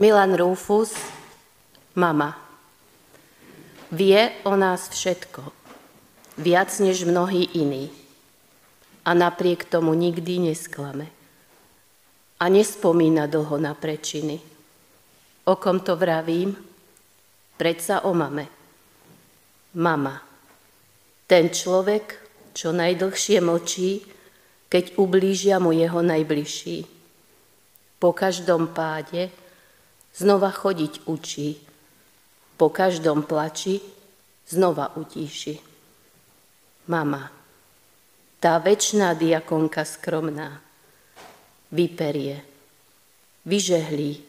Milan Rufus, mama. Vie o nás všetko, viac než mnohí iní. A napriek tomu nikdy nesklame. A nespomína dlho na prečiny. O kom to vravím? Predsa o mame. Mama. Ten človek, čo najdlhšie mlčí, keď ublížia mu jeho najbližší. Po každom páde, znova chodiť učí. Po každom plači znova utíši. Mama, tá väčšiná diakonka skromná, vyperie, vyžehlí,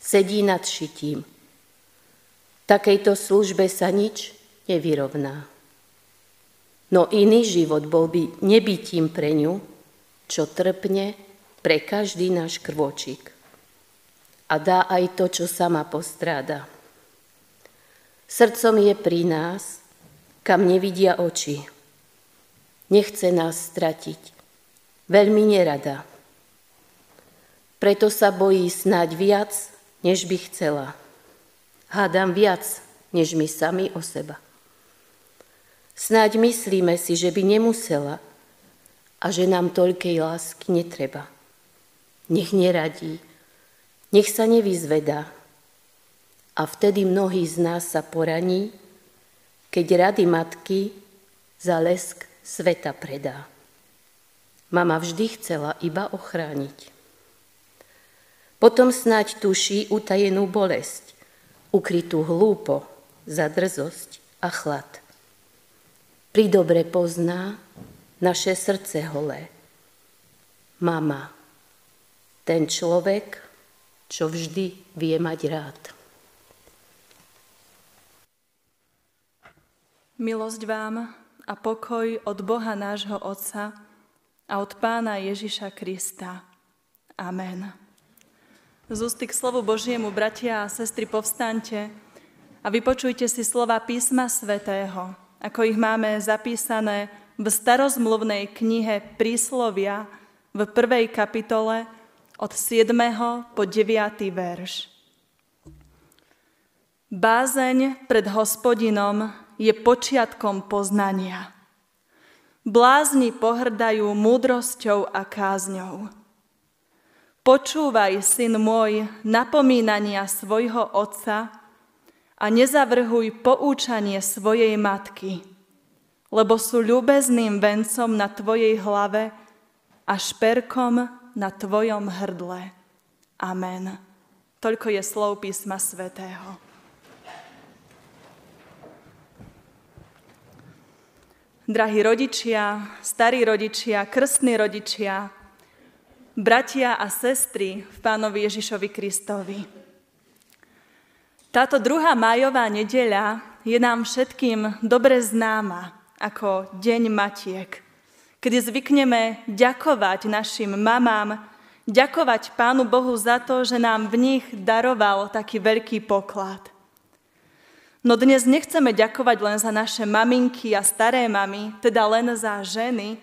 sedí nad šitím. Takejto službe sa nič nevyrovná. No iný život bol by nebytím pre ňu, čo trpne pre každý náš krvočík a dá aj to, čo sama postráda. Srdcom je pri nás, kam nevidia oči. Nechce nás stratiť, veľmi nerada. Preto sa bojí snáď viac, než by chcela. Hádam viac, než my sami o seba. Snáď myslíme si, že by nemusela a že nám toľkej lásky netreba. Nech neradí, nech sa nevyzvedá. A vtedy mnohí z nás sa poraní, keď rady matky za lesk sveta predá. Mama vždy chcela iba ochrániť. Potom snáď tuší utajenú bolesť, ukrytú hlúpo za drzosť a chlad. Pri dobre pozná naše srdce holé. Mama, ten človek, čo vždy vie mať rád. Milosť vám a pokoj od Boha nášho Otca a od Pána Ježiša Krista. Amen. Z ústy k slovu Božiemu, bratia a sestry, povstante a vypočujte si slova písma svätého, ako ich máme zapísané v starozmluvnej knihe Príslovia v prvej kapitole od 7. po 9. verš. Bázeň pred hospodinom je počiatkom poznania. Blázni pohrdajú múdrosťou a kázňou. Počúvaj, syn môj, napomínania svojho otca a nezavrhuj poučanie svojej matky, lebo sú ľubezným vencom na tvojej hlave a šperkom na Tvojom hrdle. Amen. Toľko je slov písma svätého. Drahí rodičia, starí rodičia, krstní rodičia, bratia a sestry v Pánovi Ježišovi Kristovi. Táto druhá májová nedeľa je nám všetkým dobre známa ako Deň Matiek kedy zvykneme ďakovať našim mamám, ďakovať Pánu Bohu za to, že nám v nich daroval taký veľký poklad. No dnes nechceme ďakovať len za naše maminky a staré mamy, teda len za ženy,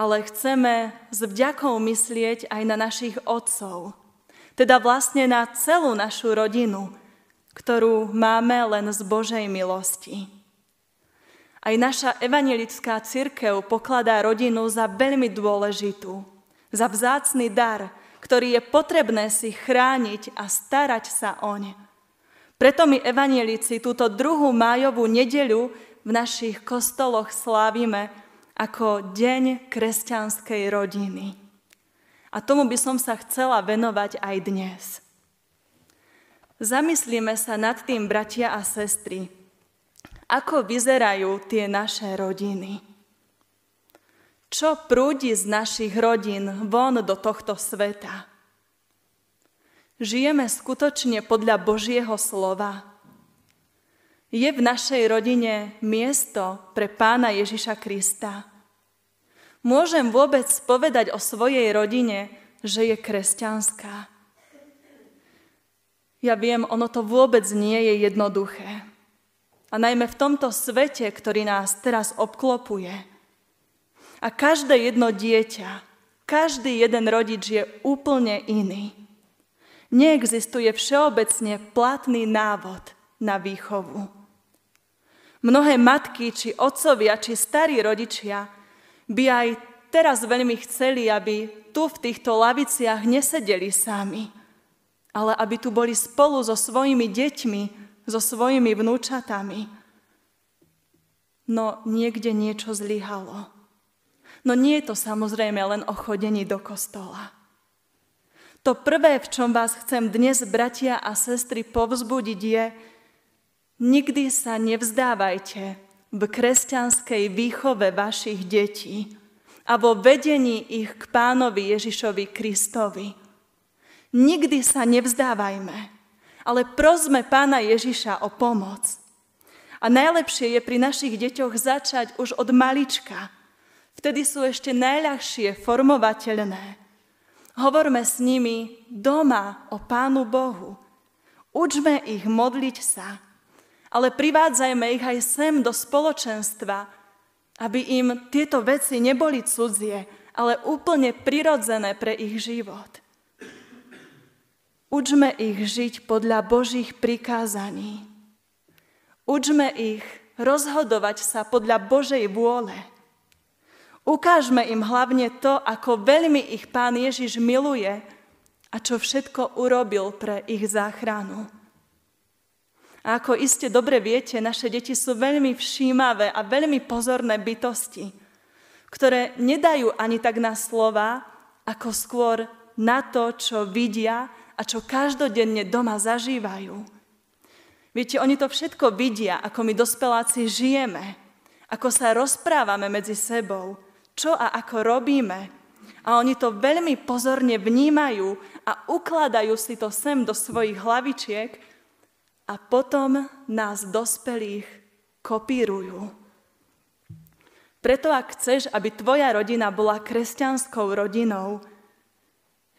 ale chceme s vďakou myslieť aj na našich otcov, teda vlastne na celú našu rodinu, ktorú máme len z Božej milosti. Aj naša evangelická církev pokladá rodinu za veľmi dôležitú, za vzácný dar, ktorý je potrebné si chrániť a starať sa oň. Preto my evanielici túto druhú májovú nedeľu v našich kostoloch slávime ako Deň kresťanskej rodiny. A tomu by som sa chcela venovať aj dnes. Zamyslíme sa nad tým, bratia a sestry, ako vyzerajú tie naše rodiny. Čo prúdi z našich rodín von do tohto sveta? Žijeme skutočne podľa Božieho slova. Je v našej rodine miesto pre pána Ježiša Krista. Môžem vôbec povedať o svojej rodine, že je kresťanská. Ja viem, ono to vôbec nie je jednoduché. A najmä v tomto svete, ktorý nás teraz obklopuje. A každé jedno dieťa, každý jeden rodič je úplne iný. Neexistuje všeobecne platný návod na výchovu. Mnohé matky, či otcovia, či starí rodičia by aj teraz veľmi chceli, aby tu v týchto laviciach nesedeli sami, ale aby tu boli spolu so svojimi deťmi, so svojimi vnúčatami. No niekde niečo zlyhalo. No nie je to samozrejme len o chodení do kostola. To prvé, v čom vás chcem dnes, bratia a sestry, povzbudiť je, nikdy sa nevzdávajte v kresťanskej výchove vašich detí a vo vedení ich k pánovi Ježišovi Kristovi. Nikdy sa nevzdávajme, ale prosme pána Ježiša o pomoc. A najlepšie je pri našich deťoch začať už od malička. Vtedy sú ešte najľahšie formovateľné Hovorme s nimi doma o Pánu Bohu. Učme ich modliť sa, ale privádzajme ich aj sem do spoločenstva, aby im tieto veci neboli cudzie, ale úplne prirodzené pre ich život. Učme ich žiť podľa Božích prikázaní. Učme ich rozhodovať sa podľa Božej vôle. Ukážme im hlavne to, ako veľmi ich Pán Ježiš miluje a čo všetko urobil pre ich záchranu. A ako iste dobre viete, naše deti sú veľmi všímavé a veľmi pozorné bytosti, ktoré nedajú ani tak na slova, ako skôr na to, čo vidia a čo každodenne doma zažívajú. Viete, oni to všetko vidia, ako my dospeláci žijeme, ako sa rozprávame medzi sebou, čo a ako robíme. A oni to veľmi pozorne vnímajú a ukladajú si to sem do svojich hlavičiek a potom nás dospelých kopírujú. Preto ak chceš, aby tvoja rodina bola kresťanskou rodinou,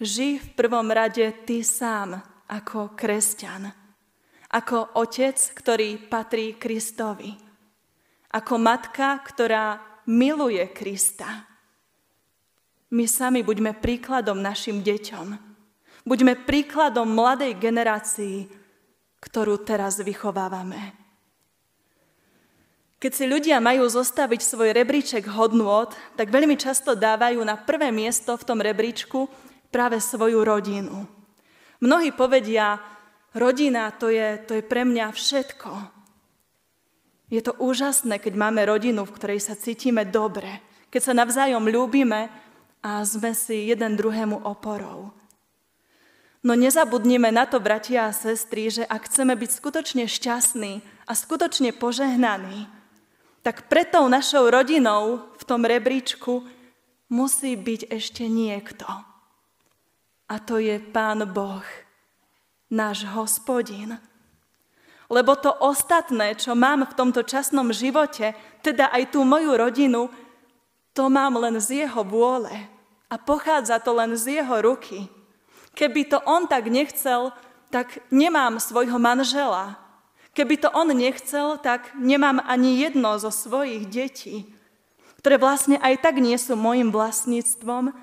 ži v prvom rade ty sám ako kresťan, ako otec, ktorý patrí Kristovi, ako matka, ktorá miluje Krista. My sami buďme príkladom našim deťom. Buďme príkladom mladej generácii, ktorú teraz vychovávame. Keď si ľudia majú zostaviť svoj rebríček hodnôt, tak veľmi často dávajú na prvé miesto v tom rebríčku práve svoju rodinu. Mnohí povedia, rodina to je, to je pre mňa všetko. Je to úžasné, keď máme rodinu, v ktorej sa cítime dobre, keď sa navzájom ľúbime a sme si jeden druhému oporou. No nezabudnime na to, bratia a sestry, že ak chceme byť skutočne šťastní a skutočne požehnaní, tak pred našou rodinou v tom rebríčku musí byť ešte niekto. A to je Pán Boh, náš hospodin lebo to ostatné, čo mám v tomto časnom živote, teda aj tú moju rodinu, to mám len z jeho vôle a pochádza to len z jeho ruky. Keby to on tak nechcel, tak nemám svojho manžela. Keby to on nechcel, tak nemám ani jedno zo svojich detí, ktoré vlastne aj tak nie sú môjim vlastníctvom,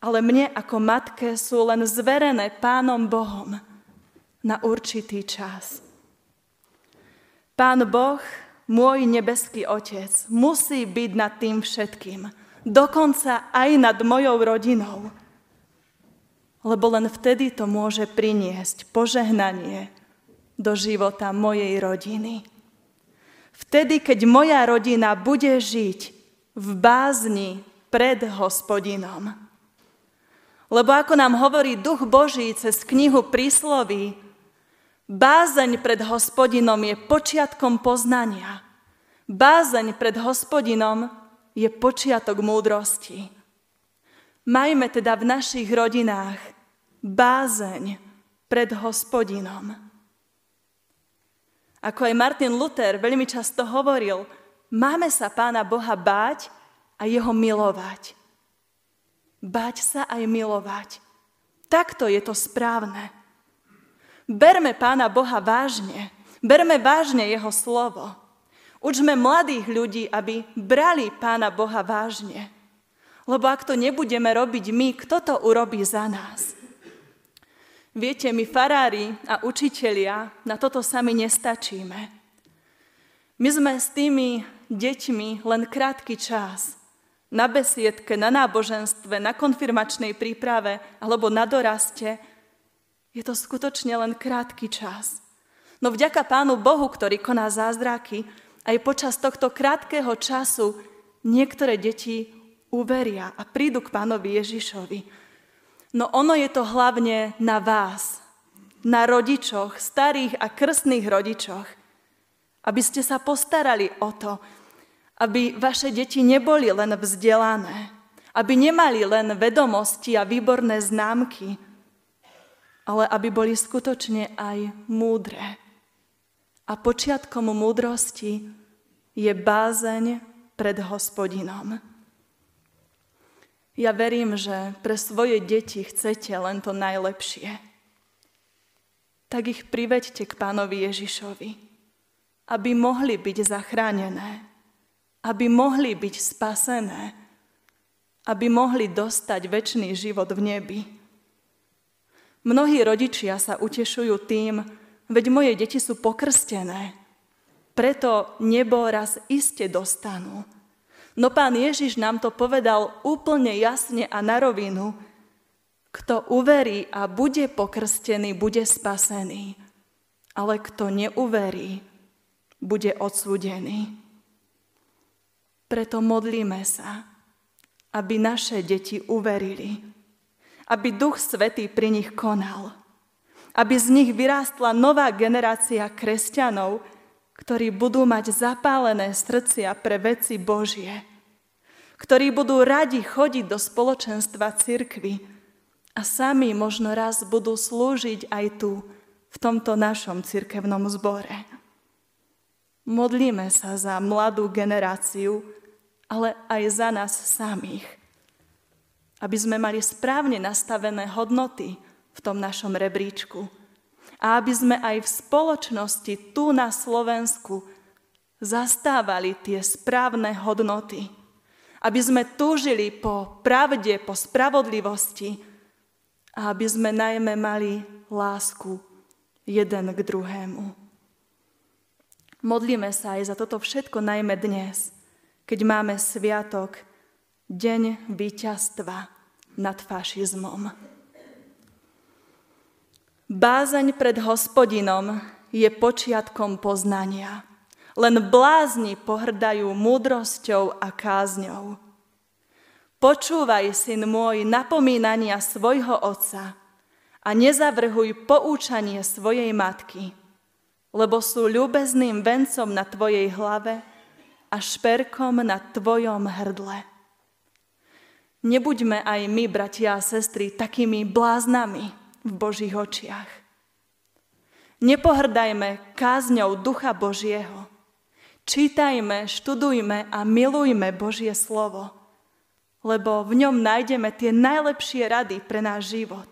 ale mne ako matke sú len zverené Pánom Bohom na určitý čas. Pán Boh, môj nebeský Otec, musí byť nad tým všetkým, dokonca aj nad mojou rodinou. Lebo len vtedy to môže priniesť požehnanie do života mojej rodiny. Vtedy, keď moja rodina bude žiť v bázni pred hospodinom. Lebo ako nám hovorí Duch Boží cez knihu prísloví, Bázeň pred hospodinom je počiatkom poznania. Bázeň pred hospodinom je počiatok múdrosti. Majme teda v našich rodinách bázeň pred hospodinom. Ako aj Martin Luther veľmi často hovoril, máme sa Pána Boha báť a Jeho milovať. Báť sa aj milovať. Takto je to správne. Berme Pána Boha vážne. Berme vážne Jeho slovo. Učme mladých ľudí, aby brali Pána Boha vážne. Lebo ak to nebudeme robiť my, kto to urobí za nás? Viete, my farári a učitelia na toto sami nestačíme. My sme s tými deťmi len krátky čas. Na besiedke, na náboženstve, na konfirmačnej príprave alebo na doraste. Je to skutočne len krátky čas. No vďaka Pánu Bohu, ktorý koná zázraky, aj počas tohto krátkeho času niektoré deti uveria a prídu k Pánovi Ježišovi. No ono je to hlavne na vás, na rodičoch, starých a krstných rodičoch, aby ste sa postarali o to, aby vaše deti neboli len vzdelané, aby nemali len vedomosti a výborné známky, ale aby boli skutočne aj múdre. A počiatkom múdrosti je bázeň pred hospodinom. Ja verím, že pre svoje deti chcete len to najlepšie. Tak ich priveďte k pánovi Ježišovi, aby mohli byť zachránené, aby mohli byť spasené, aby mohli dostať väčší život v nebi. Mnohí rodičia sa utešujú tým, veď moje deti sú pokrstené, preto nebo raz iste dostanú. No pán Ježiš nám to povedal úplne jasne a na rovinu. Kto uverí a bude pokrstený, bude spasený. Ale kto neuverí, bude odsúdený. Preto modlíme sa, aby naše deti uverili, aby Duch Svetý pri nich konal, aby z nich vyrástla nová generácia kresťanov, ktorí budú mať zapálené srdcia pre veci Božie ktorí budú radi chodiť do spoločenstva cirkvy a sami možno raz budú slúžiť aj tu, v tomto našom cirkevnom zbore. Modlíme sa za mladú generáciu, ale aj za nás samých, aby sme mali správne nastavené hodnoty v tom našom rebríčku a aby sme aj v spoločnosti tu na Slovensku zastávali tie správne hodnoty, aby sme túžili po pravde, po spravodlivosti a aby sme najmä mali lásku jeden k druhému. Modlíme sa aj za toto všetko najmä dnes, keď máme sviatok, deň víťazstva nad fašizmom. Bázeň pred hospodinom je počiatkom poznania. Len blázni pohrdajú múdrosťou a kázňou. Počúvaj, syn môj, napomínania svojho otca a nezavrhuj poučanie svojej matky, lebo sú ľubezným vencom na tvojej hlave a šperkom na tvojom hrdle. Nebuďme aj my, bratia a sestry, takými bláznami v Božích očiach. Nepohrdajme kázňou Ducha Božieho, Čítajme, študujme a milujme Božie slovo, lebo v ňom nájdeme tie najlepšie rady pre náš život.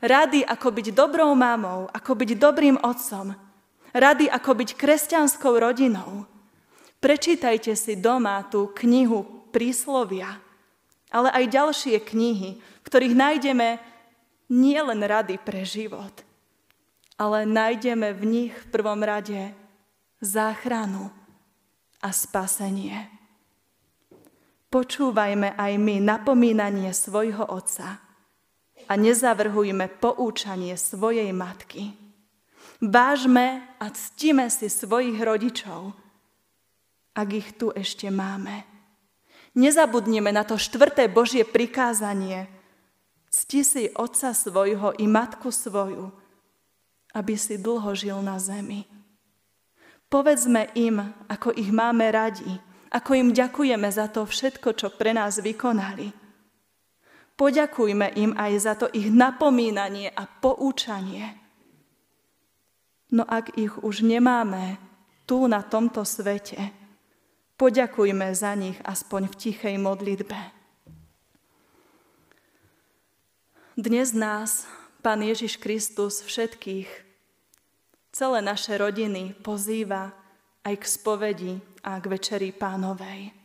Rady, ako byť dobrou mamou, ako byť dobrým otcom. Rady, ako byť kresťanskou rodinou. Prečítajte si doma tú knihu Príslovia, ale aj ďalšie knihy, v ktorých nájdeme nielen rady pre život, ale nájdeme v nich v prvom rade záchranu a spasenie. Počúvajme aj my napomínanie svojho otca a nezavrhujme poučanie svojej matky. Vážme a ctime si svojich rodičov, ak ich tu ešte máme. Nezabudnime na to štvrté Božie prikázanie. Cti si otca svojho i matku svoju, aby si dlho žil na zemi. Povedzme im, ako ich máme radi, ako im ďakujeme za to všetko, čo pre nás vykonali. Poďakujme im aj za to ich napomínanie a poučanie. No ak ich už nemáme tu na tomto svete, poďakujme za nich aspoň v tichej modlitbe. Dnes nás Pán Ježiš Kristus všetkých celé naše rodiny pozýva aj k spovedi a k večeri pánovej.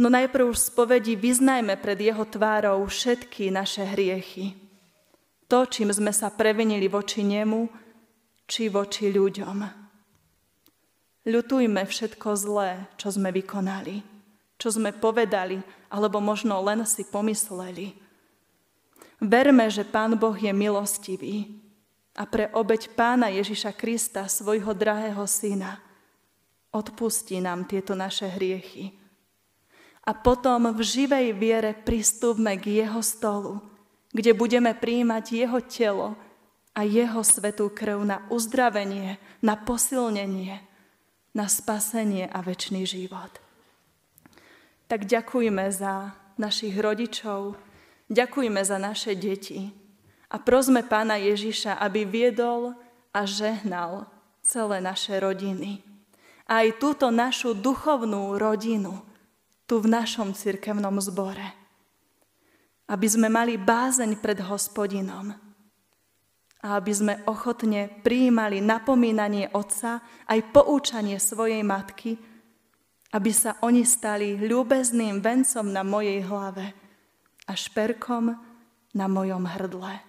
No najprv v spovedi vyznajme pred jeho tvárou všetky naše hriechy. To, čím sme sa previnili voči nemu, či voči ľuďom. Ľutujme všetko zlé, čo sme vykonali, čo sme povedali, alebo možno len si pomysleli. Verme, že Pán Boh je milostivý a pre obeď Pána Ježiša Krista, svojho drahého syna, odpustí nám tieto naše hriechy a potom v živej viere pristúpme k jeho stolu, kde budeme príjmať jeho telo a jeho svetú krv na uzdravenie, na posilnenie, na spasenie a väčší život. Tak ďakujme za našich rodičov, ďakujme za naše deti a prosme Pána Ježiša, aby viedol a žehnal celé naše rodiny. Aj túto našu duchovnú rodinu, tu v našom cirkevnom zbore. Aby sme mali bázeň pred hospodinom a aby sme ochotne prijímali napomínanie otca aj poučanie svojej matky, aby sa oni stali ľúbezným vencom na mojej hlave a šperkom na mojom hrdle.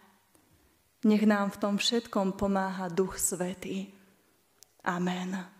Nech nám v tom všetkom pomáha Duch Svetý. Amen.